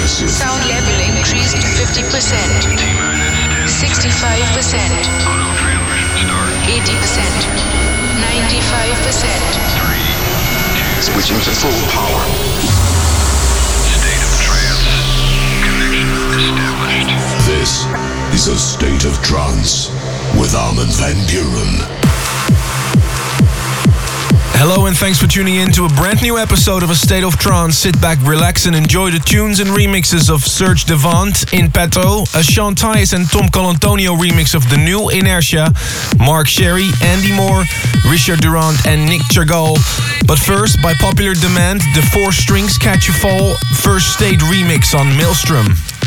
aggressive. Sound level increased to 50%. 65%. 80%. 95%. Switching to full power. State of trance. Connection established. This is a state of trance with Armin van Buuren. Hello and thanks for tuning in to a brand new episode of A State of Trance. Sit back, relax and enjoy the tunes and remixes of Serge Devant, In Petto, a Sean Tyas and Tom Colantonio remix of the new Inertia, Mark Sherry, Andy Moore, Richard Durand and Nic Chagall. But first, by popular demand, the Four Strings Catch a Fall First State remix on Maelstrom.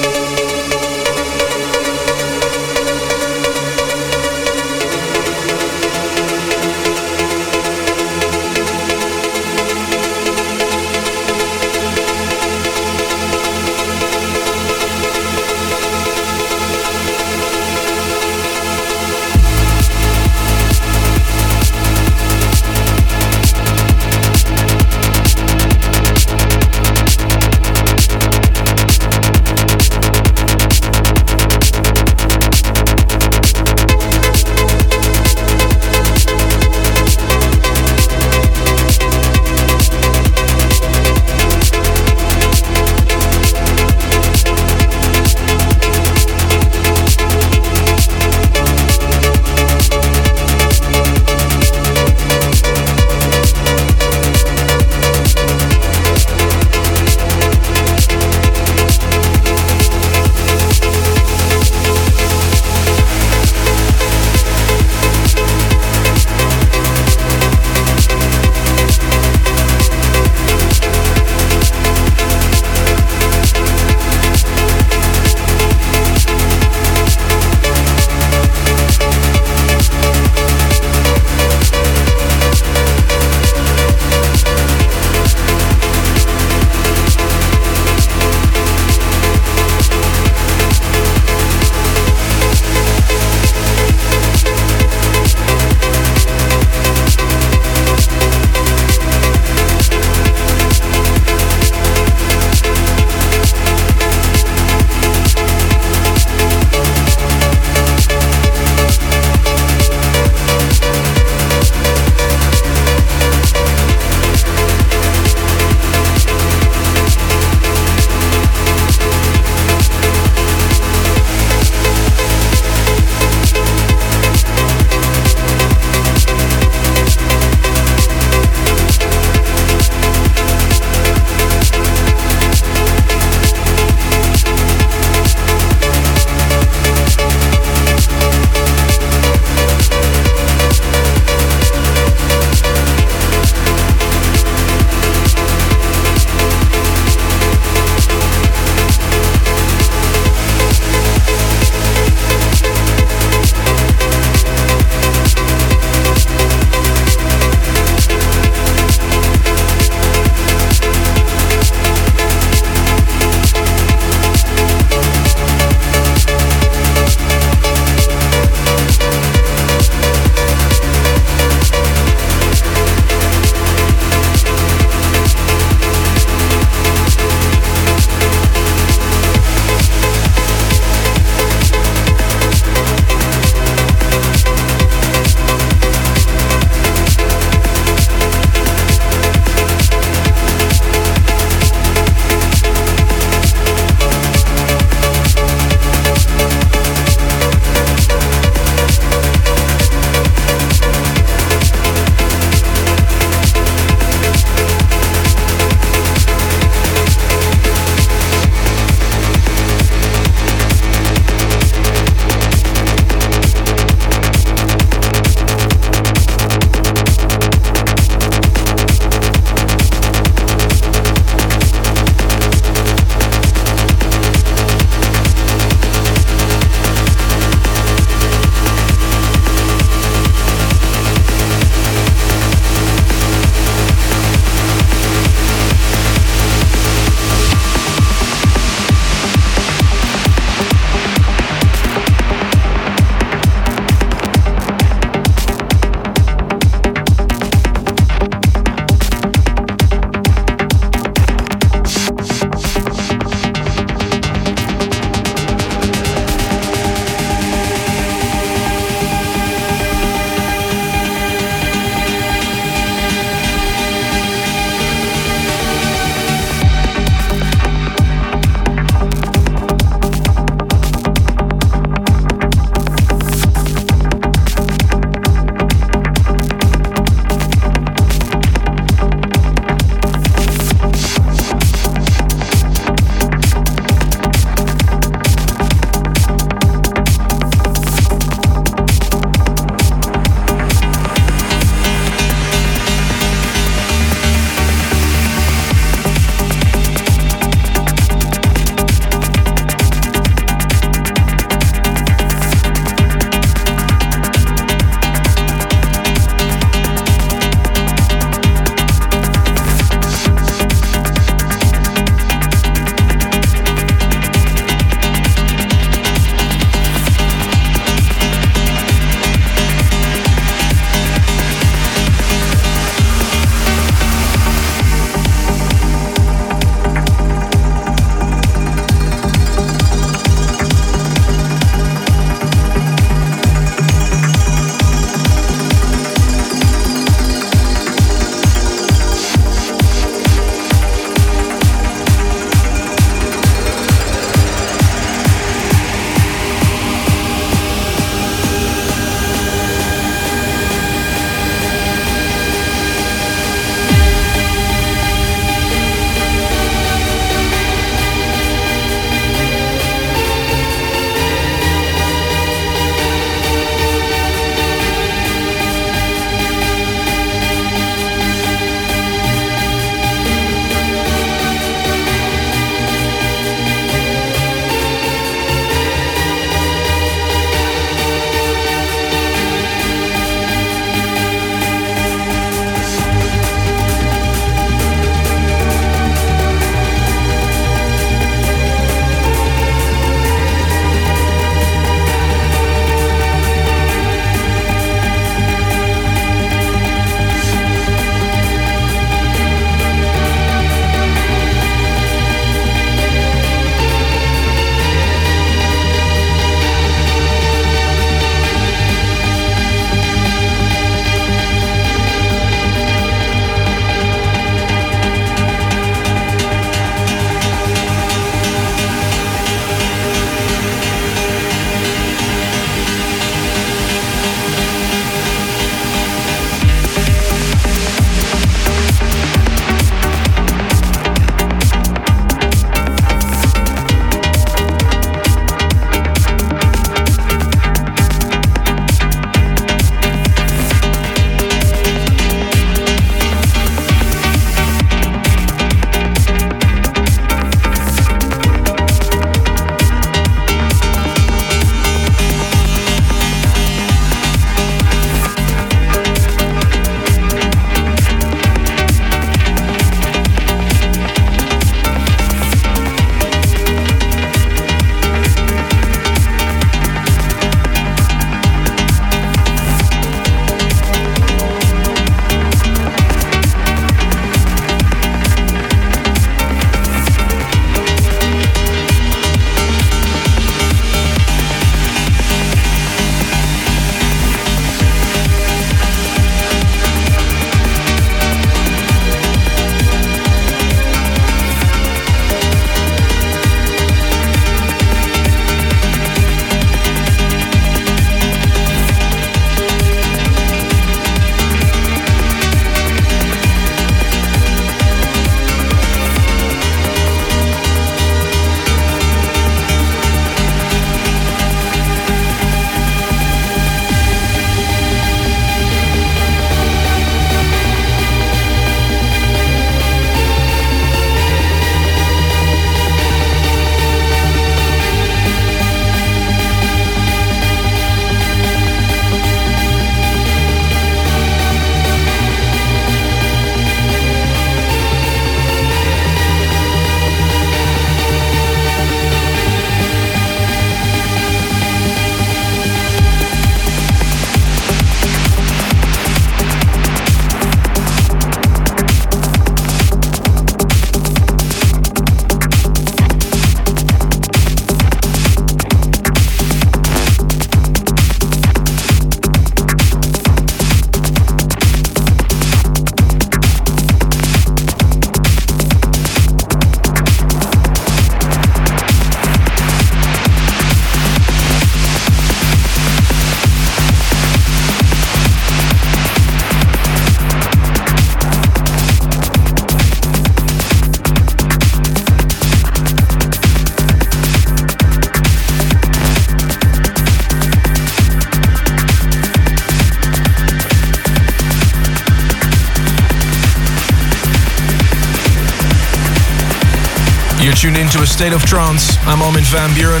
State of Trance. I'm Armin van Buuren.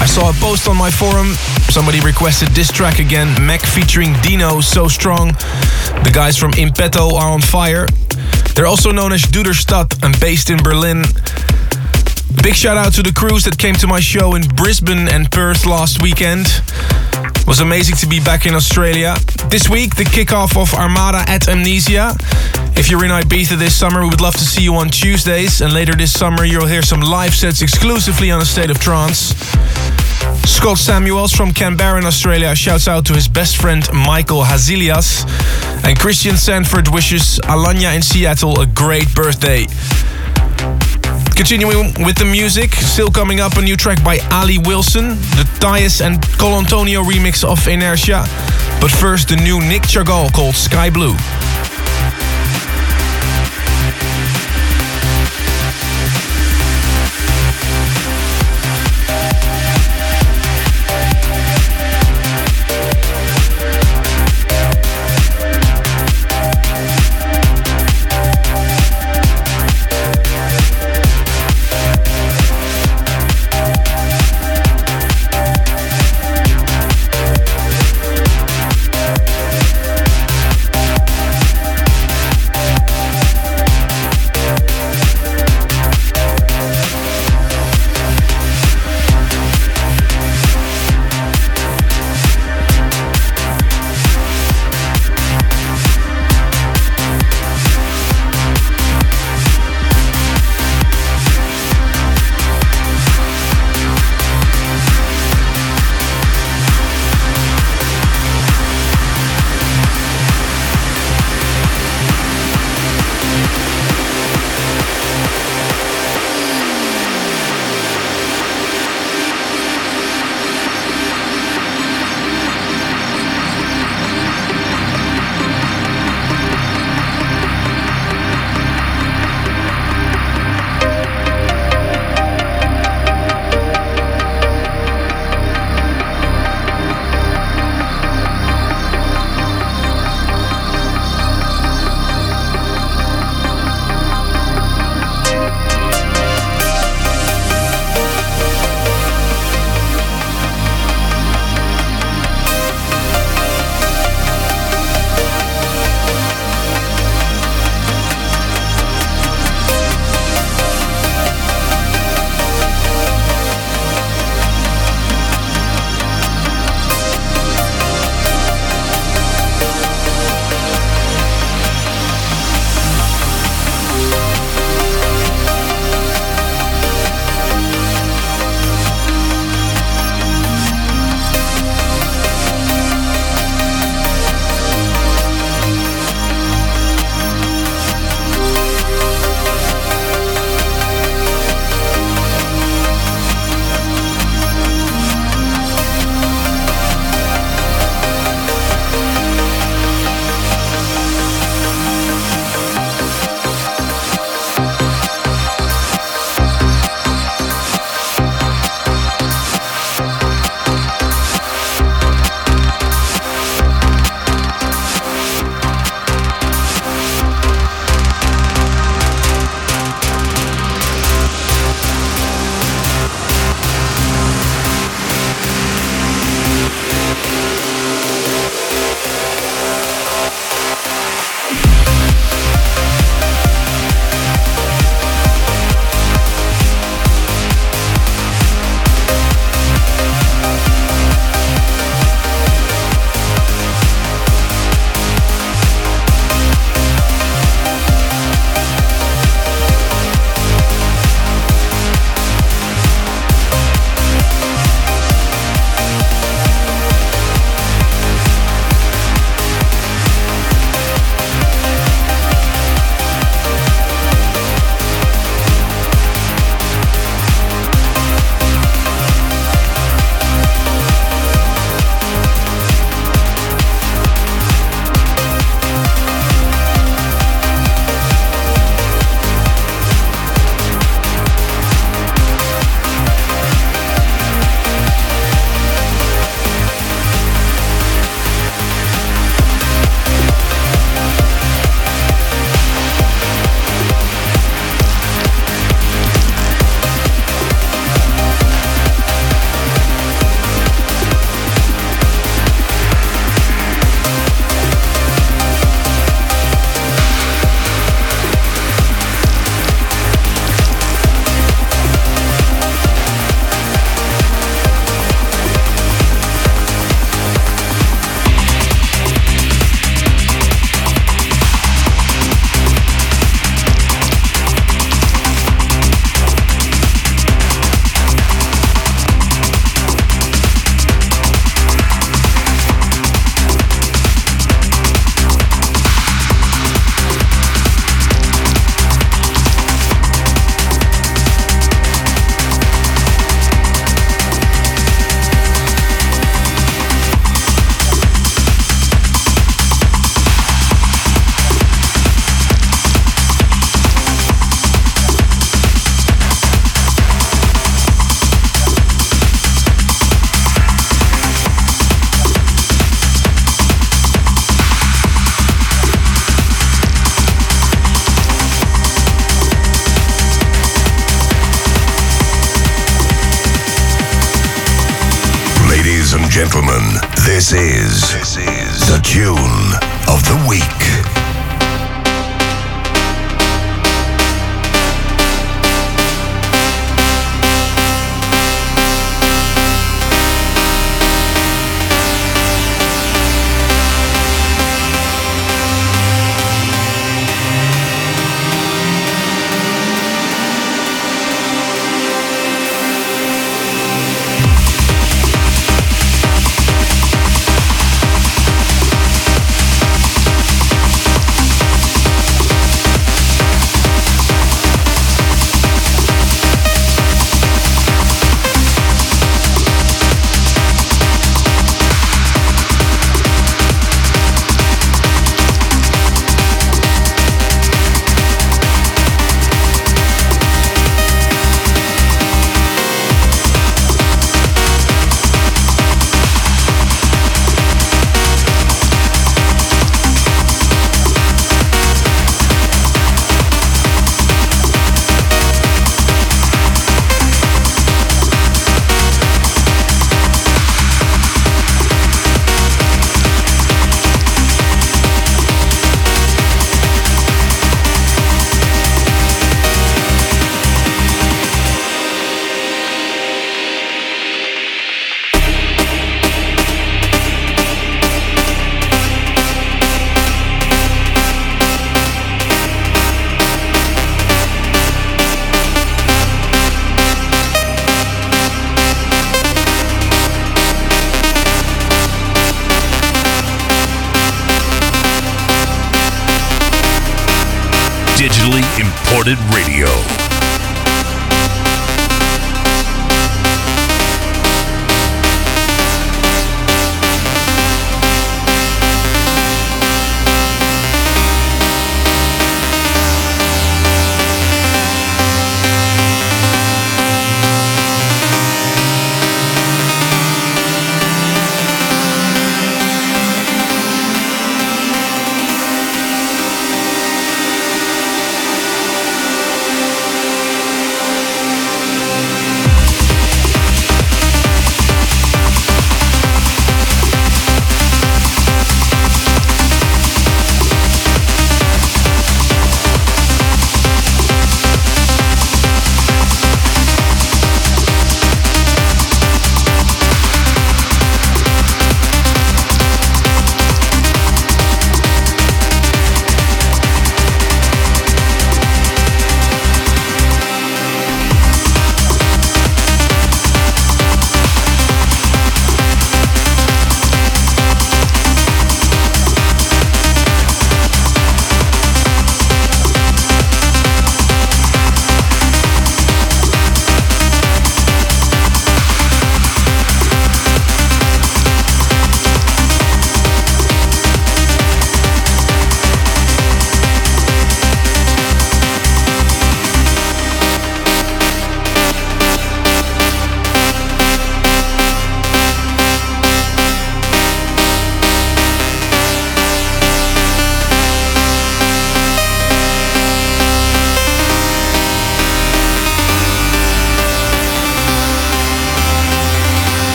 I saw a post on my forum. Somebody requested this track again, Mac featuring Dino, So Strong. The guys from Impeto are on fire. They're also known as Duderstadt and based in Berlin. Big shout out to the crews that came to my show in Brisbane and Perth last weekend. It was amazing to be back in Australia. This week, the kickoff of Armada at Amnesia. If you're in Ibiza this summer, we would love to see you on Tuesdays. And later this summer, you'll hear some live sets exclusively on A State of Trance. Scott Samuels from Canberra in Australia shouts out to his best friend Michael Hazilias. And Christian Sanford wishes Alanya in Seattle a great birthday. Continuing with the music, still coming up a new track by Ali Wilson, the Tyus and Colantonio remix of Inertia. But first, the new Nic Chagall called Sky Blue.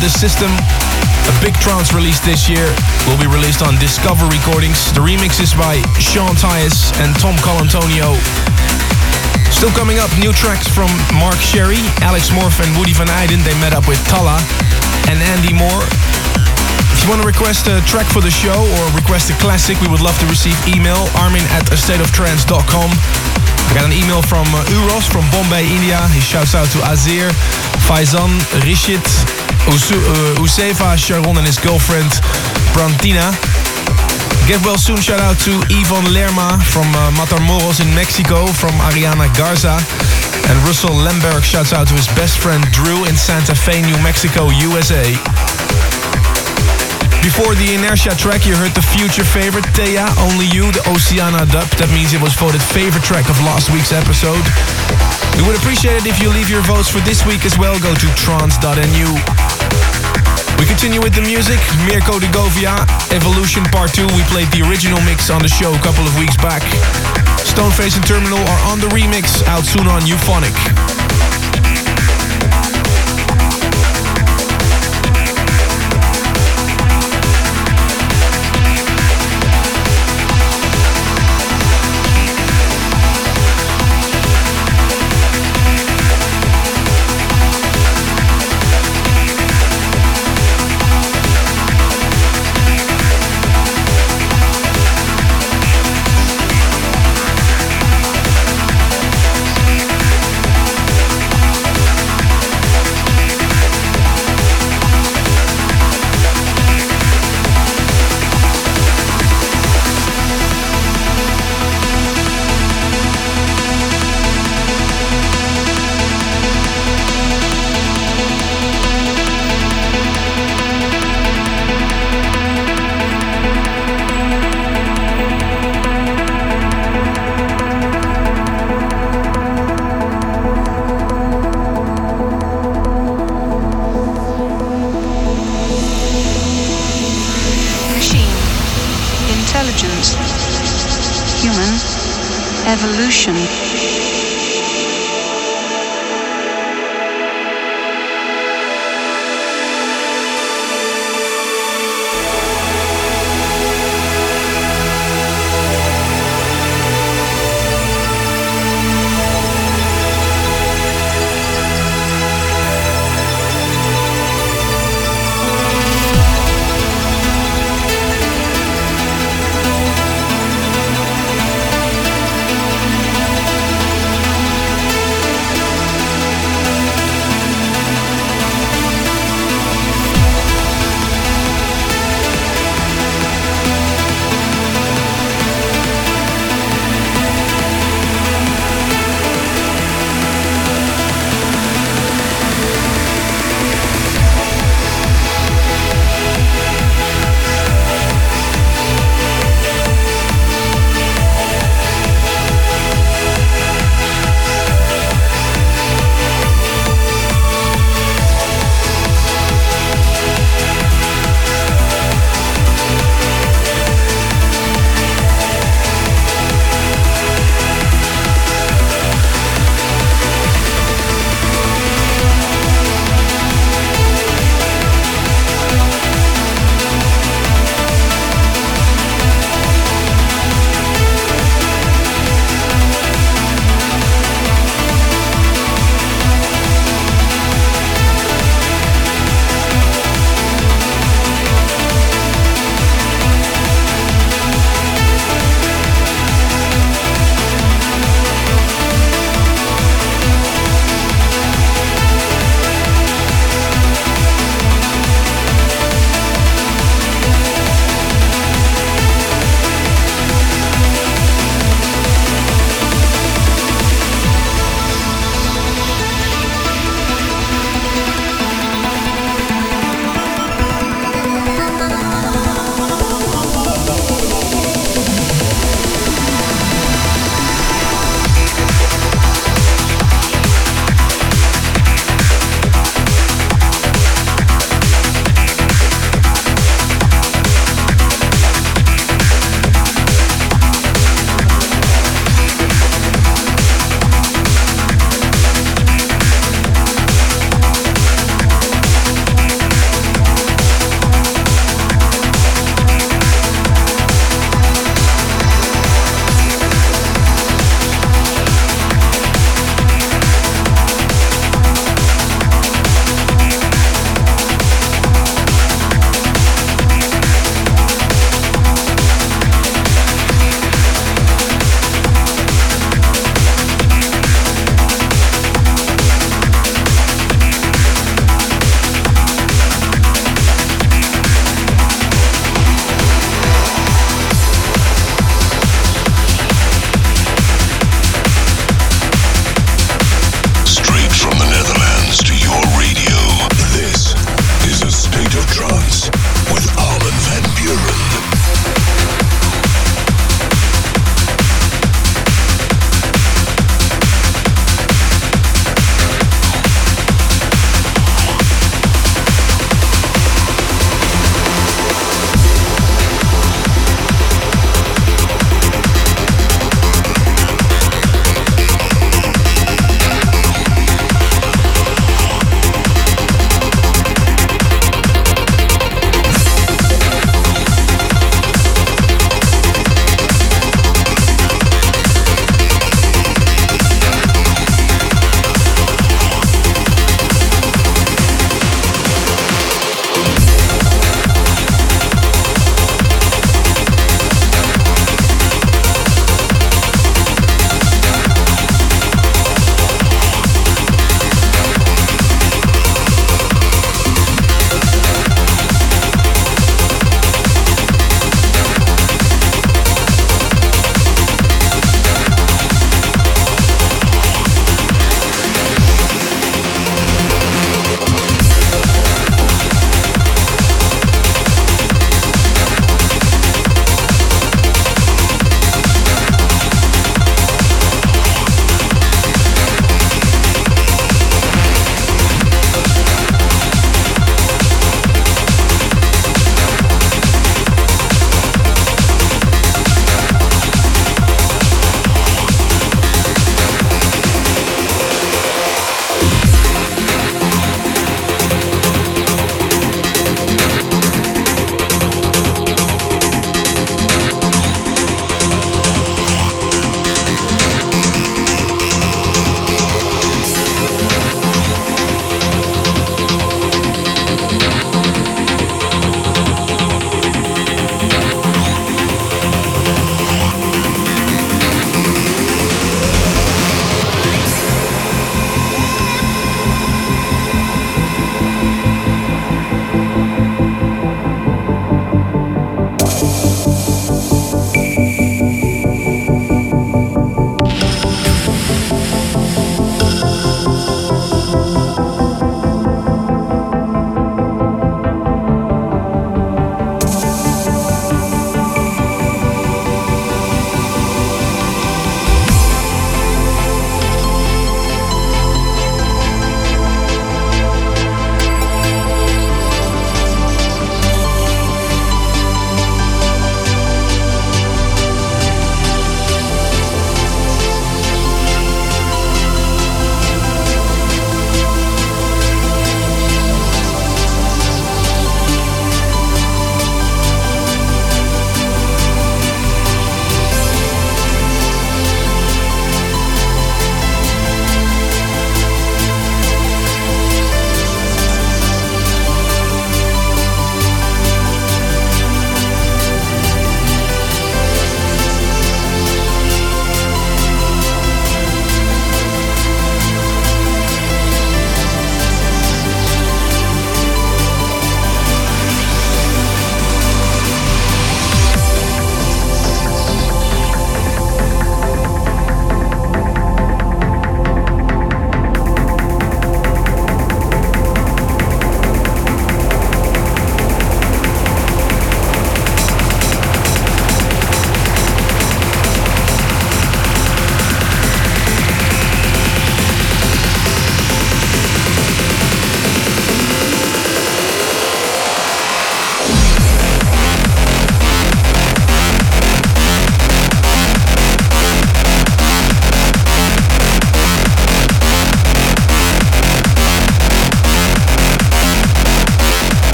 The System, a big trance release this year, will be released on Discover Recordings. The remix is by Sean Tyas and Tom Colantonio. Still coming up, new tracks from Mark Sherry, Alex Morph and Woody Van Eyden. They met up with Talla and Andy Moore. If you want to request a track for the show or request a classic, we would love to receive email armin at a stateoftrance.com. I got an email from uh, Uros from Bombay, India. He shouts out to Azir, Faizan, Rishit, Usefa, Sharon and his girlfriend, Brantina. Get well soon shout out to Yvonne Lerma from uh, Matamoros in Mexico, from Ariana Garza. And Russell Lemberg shouts out to his best friend Drew in Santa Fe, New Mexico, USA. Before the Inertia track, you heard the future favorite, Teya, Only You, the Oceana dub. That means it was voted favorite track of last week's episode. We would appreciate it if you leave your votes for this week as well. Go to trance.nu. We continue with the music. Mirco de Govia, Evolution Part 2. We played the original mix on the show a couple of weeks back. Stoneface and Terminal are on the remix, out soon on Euphonic.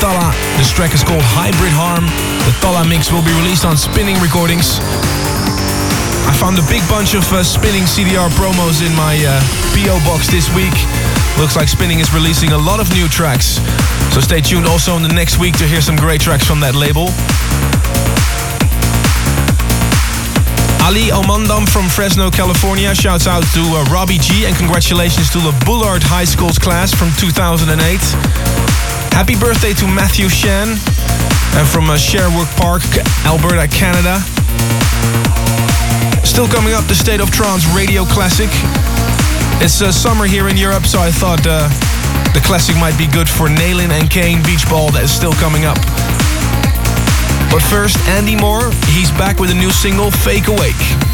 German, This track is called Hybrid Harm. The Talla mix will be released on Spinning Recordings. I found a big bunch of uh, Spinning CDR promos in my uh, PO box this week. Looks like Spinning is releasing a lot of new tracks. So stay tuned also in the next week to hear some great tracks from that label. Ali Omandam from Fresno, California shouts out to uh, Robbie G and congratulations to the Bullard High School's class from 2008. Happy birthday to Matthew Shan and from uh, Sherwood Park, Alberta, Canada. Still coming up, the State of Trance Radio Classic. It's uh, summer here in Europe, so I thought uh, the classic might be good for Nalin and Kane Beach Ball that is still coming up. But first, Andy Moore, he's back with a new single, Fake Awake.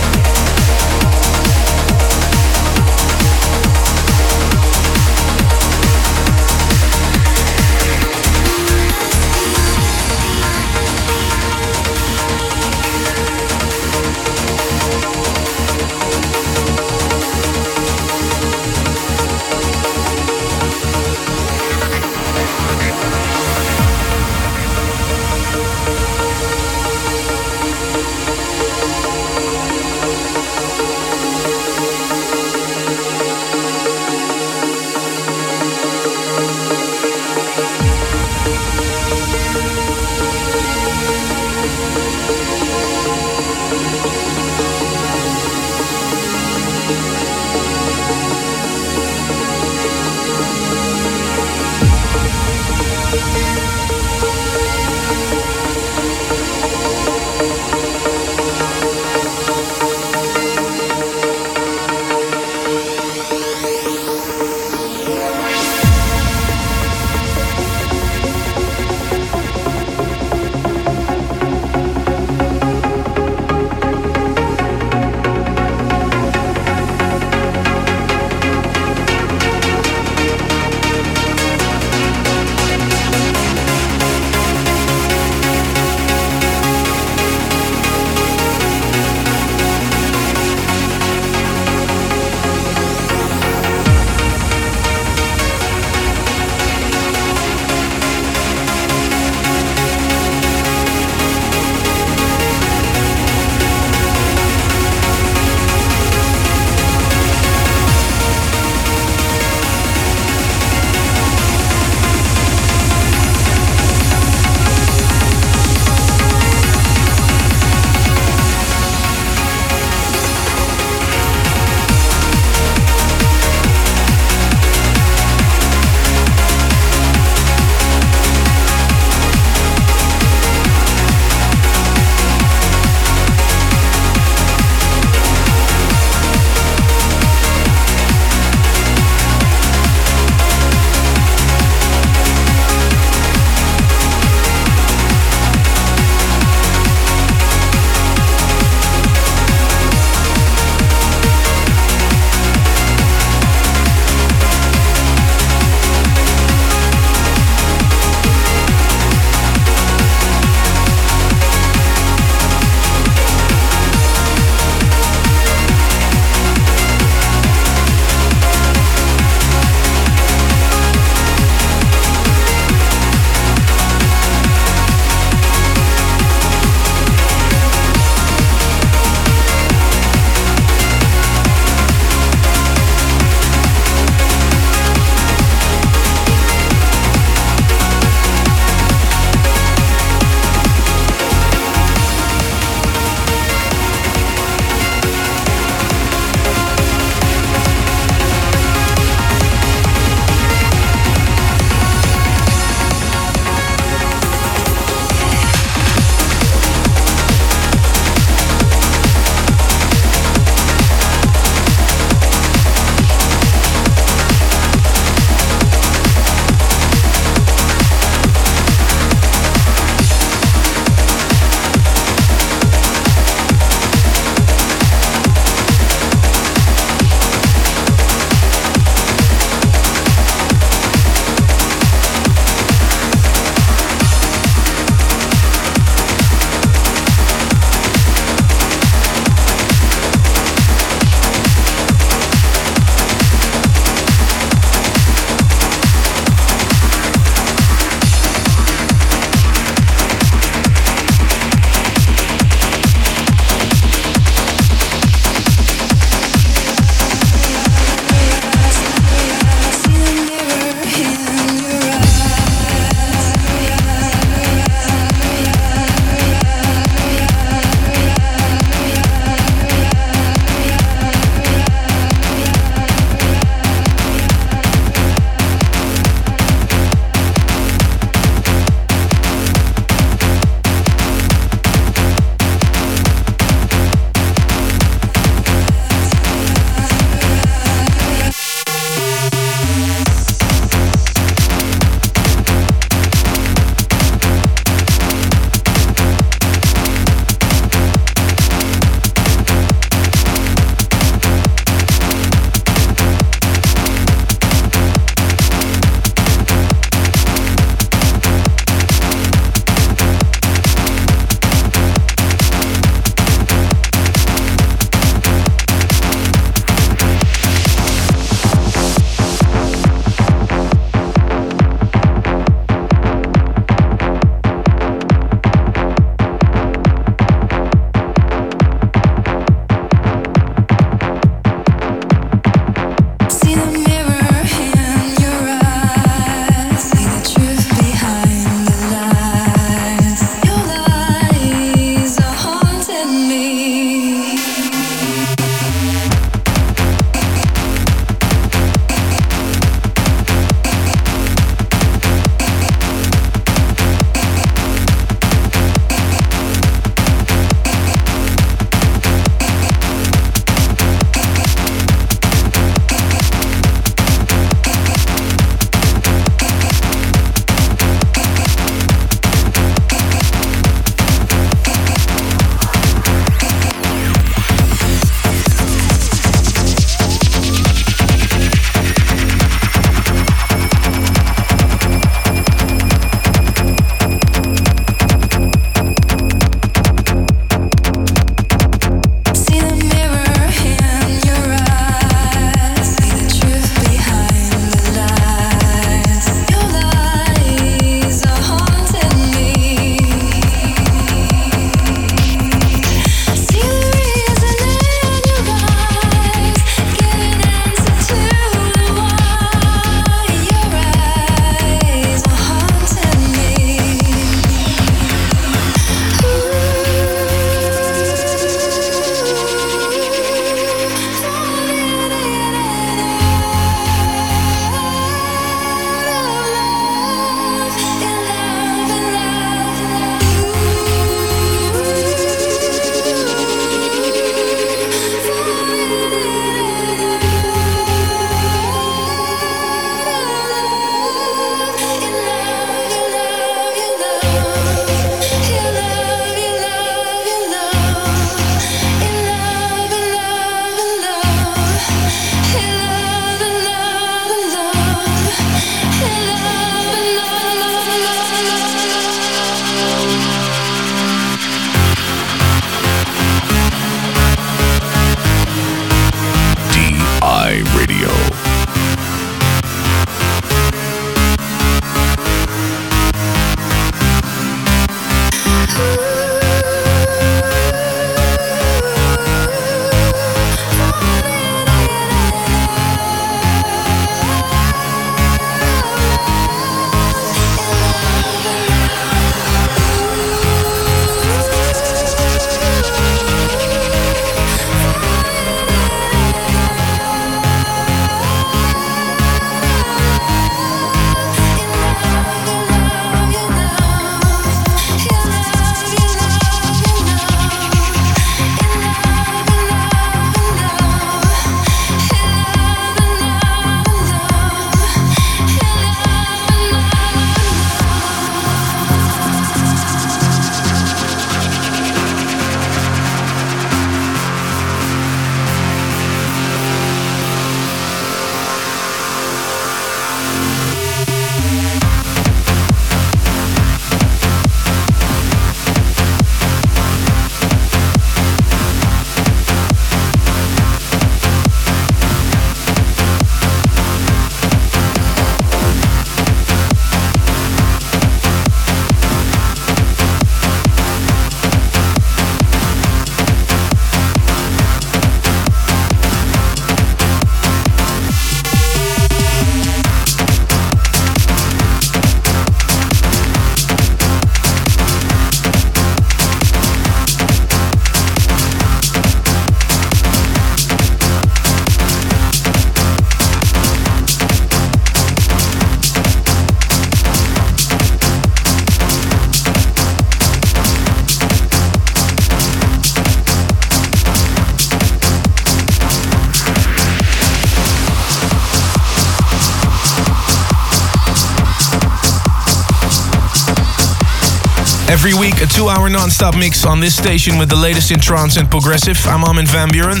A two hour non stop mix on this station with the latest in trance and progressive. I'm Armin van Buuren.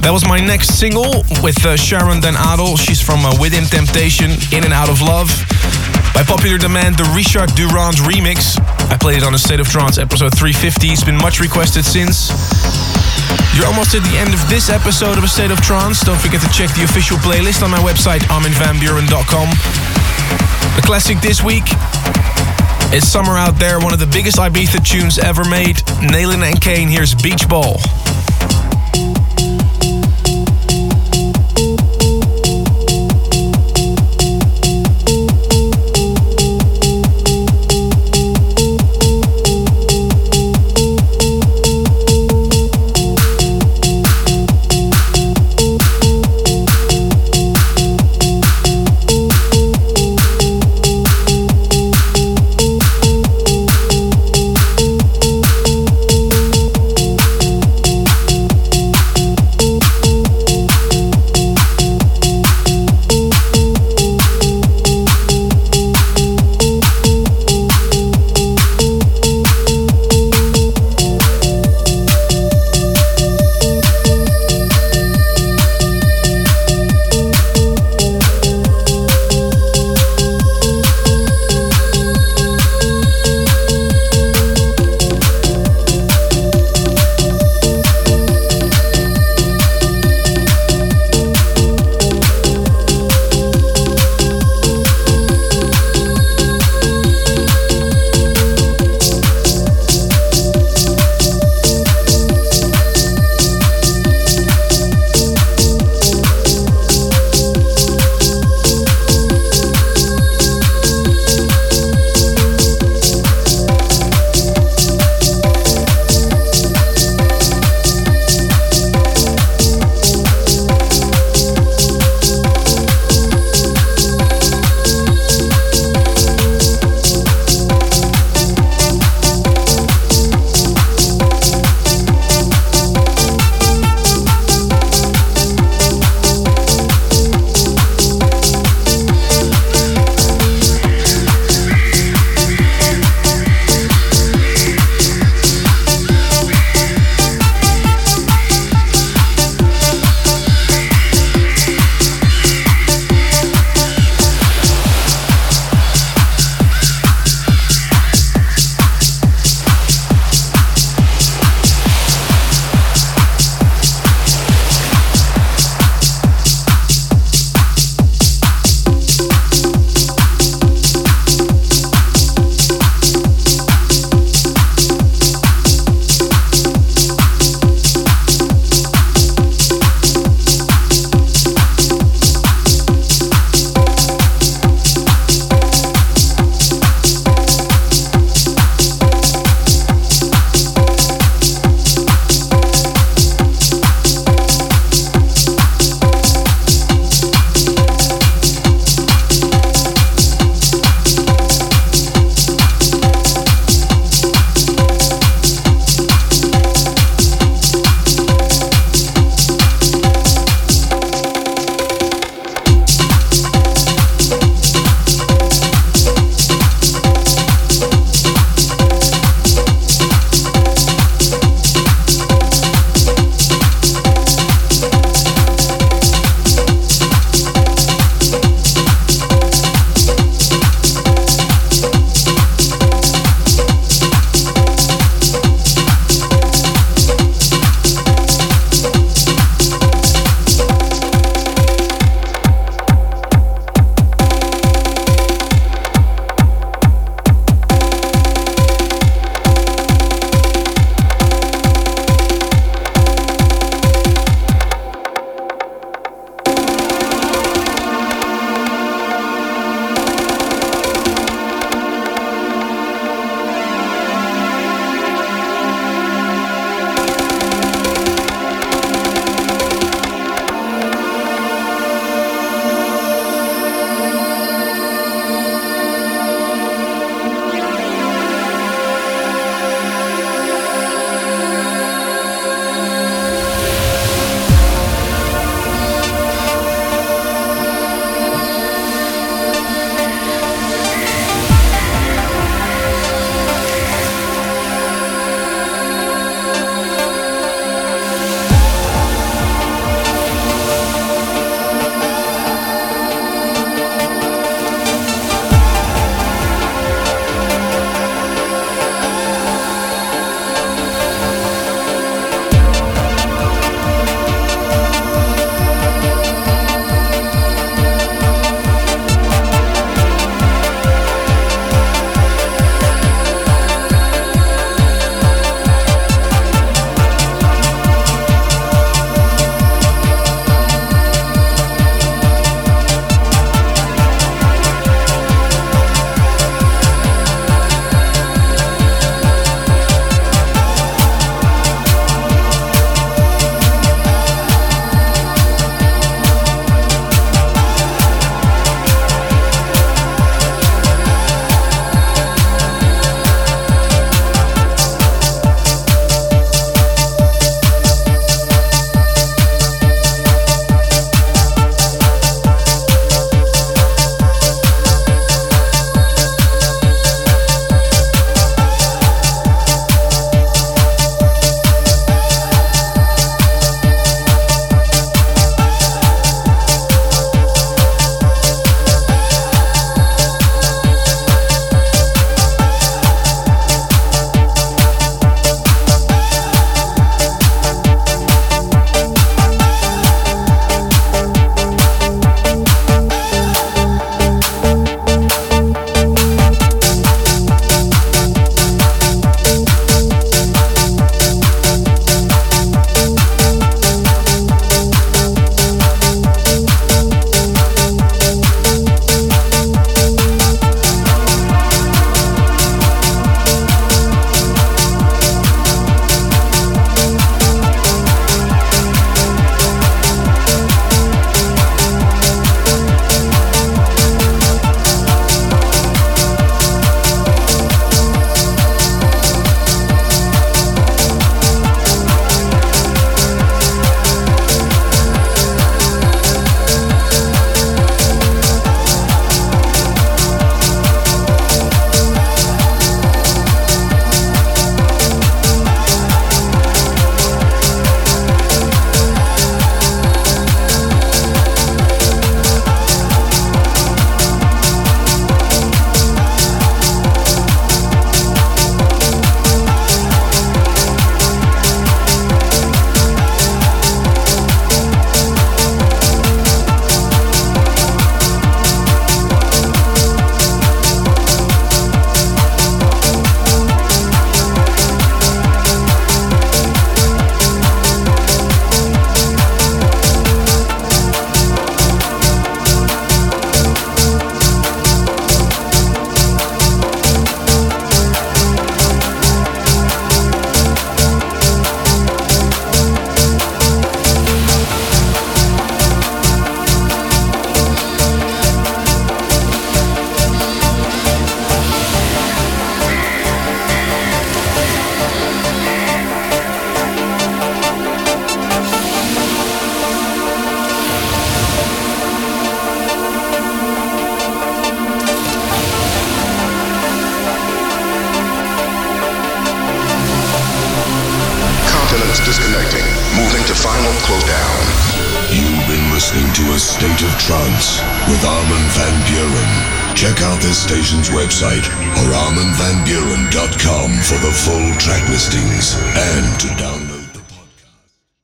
That was my next single with uh, Sharon Den Adel. She's from uh, Within Temptation, In and Out of Love. By popular demand, the Richard Durand remix. I played it on a State of Trance episode 350. It's been much requested since. You're almost at the end of this episode of A State of Trance. Don't forget to check the official playlist on my website, arminvanbuuren.com. The classic this week it's summer out there, one of the biggest Ibiza tunes ever made. Nalin and Kane, here's Beach Ball.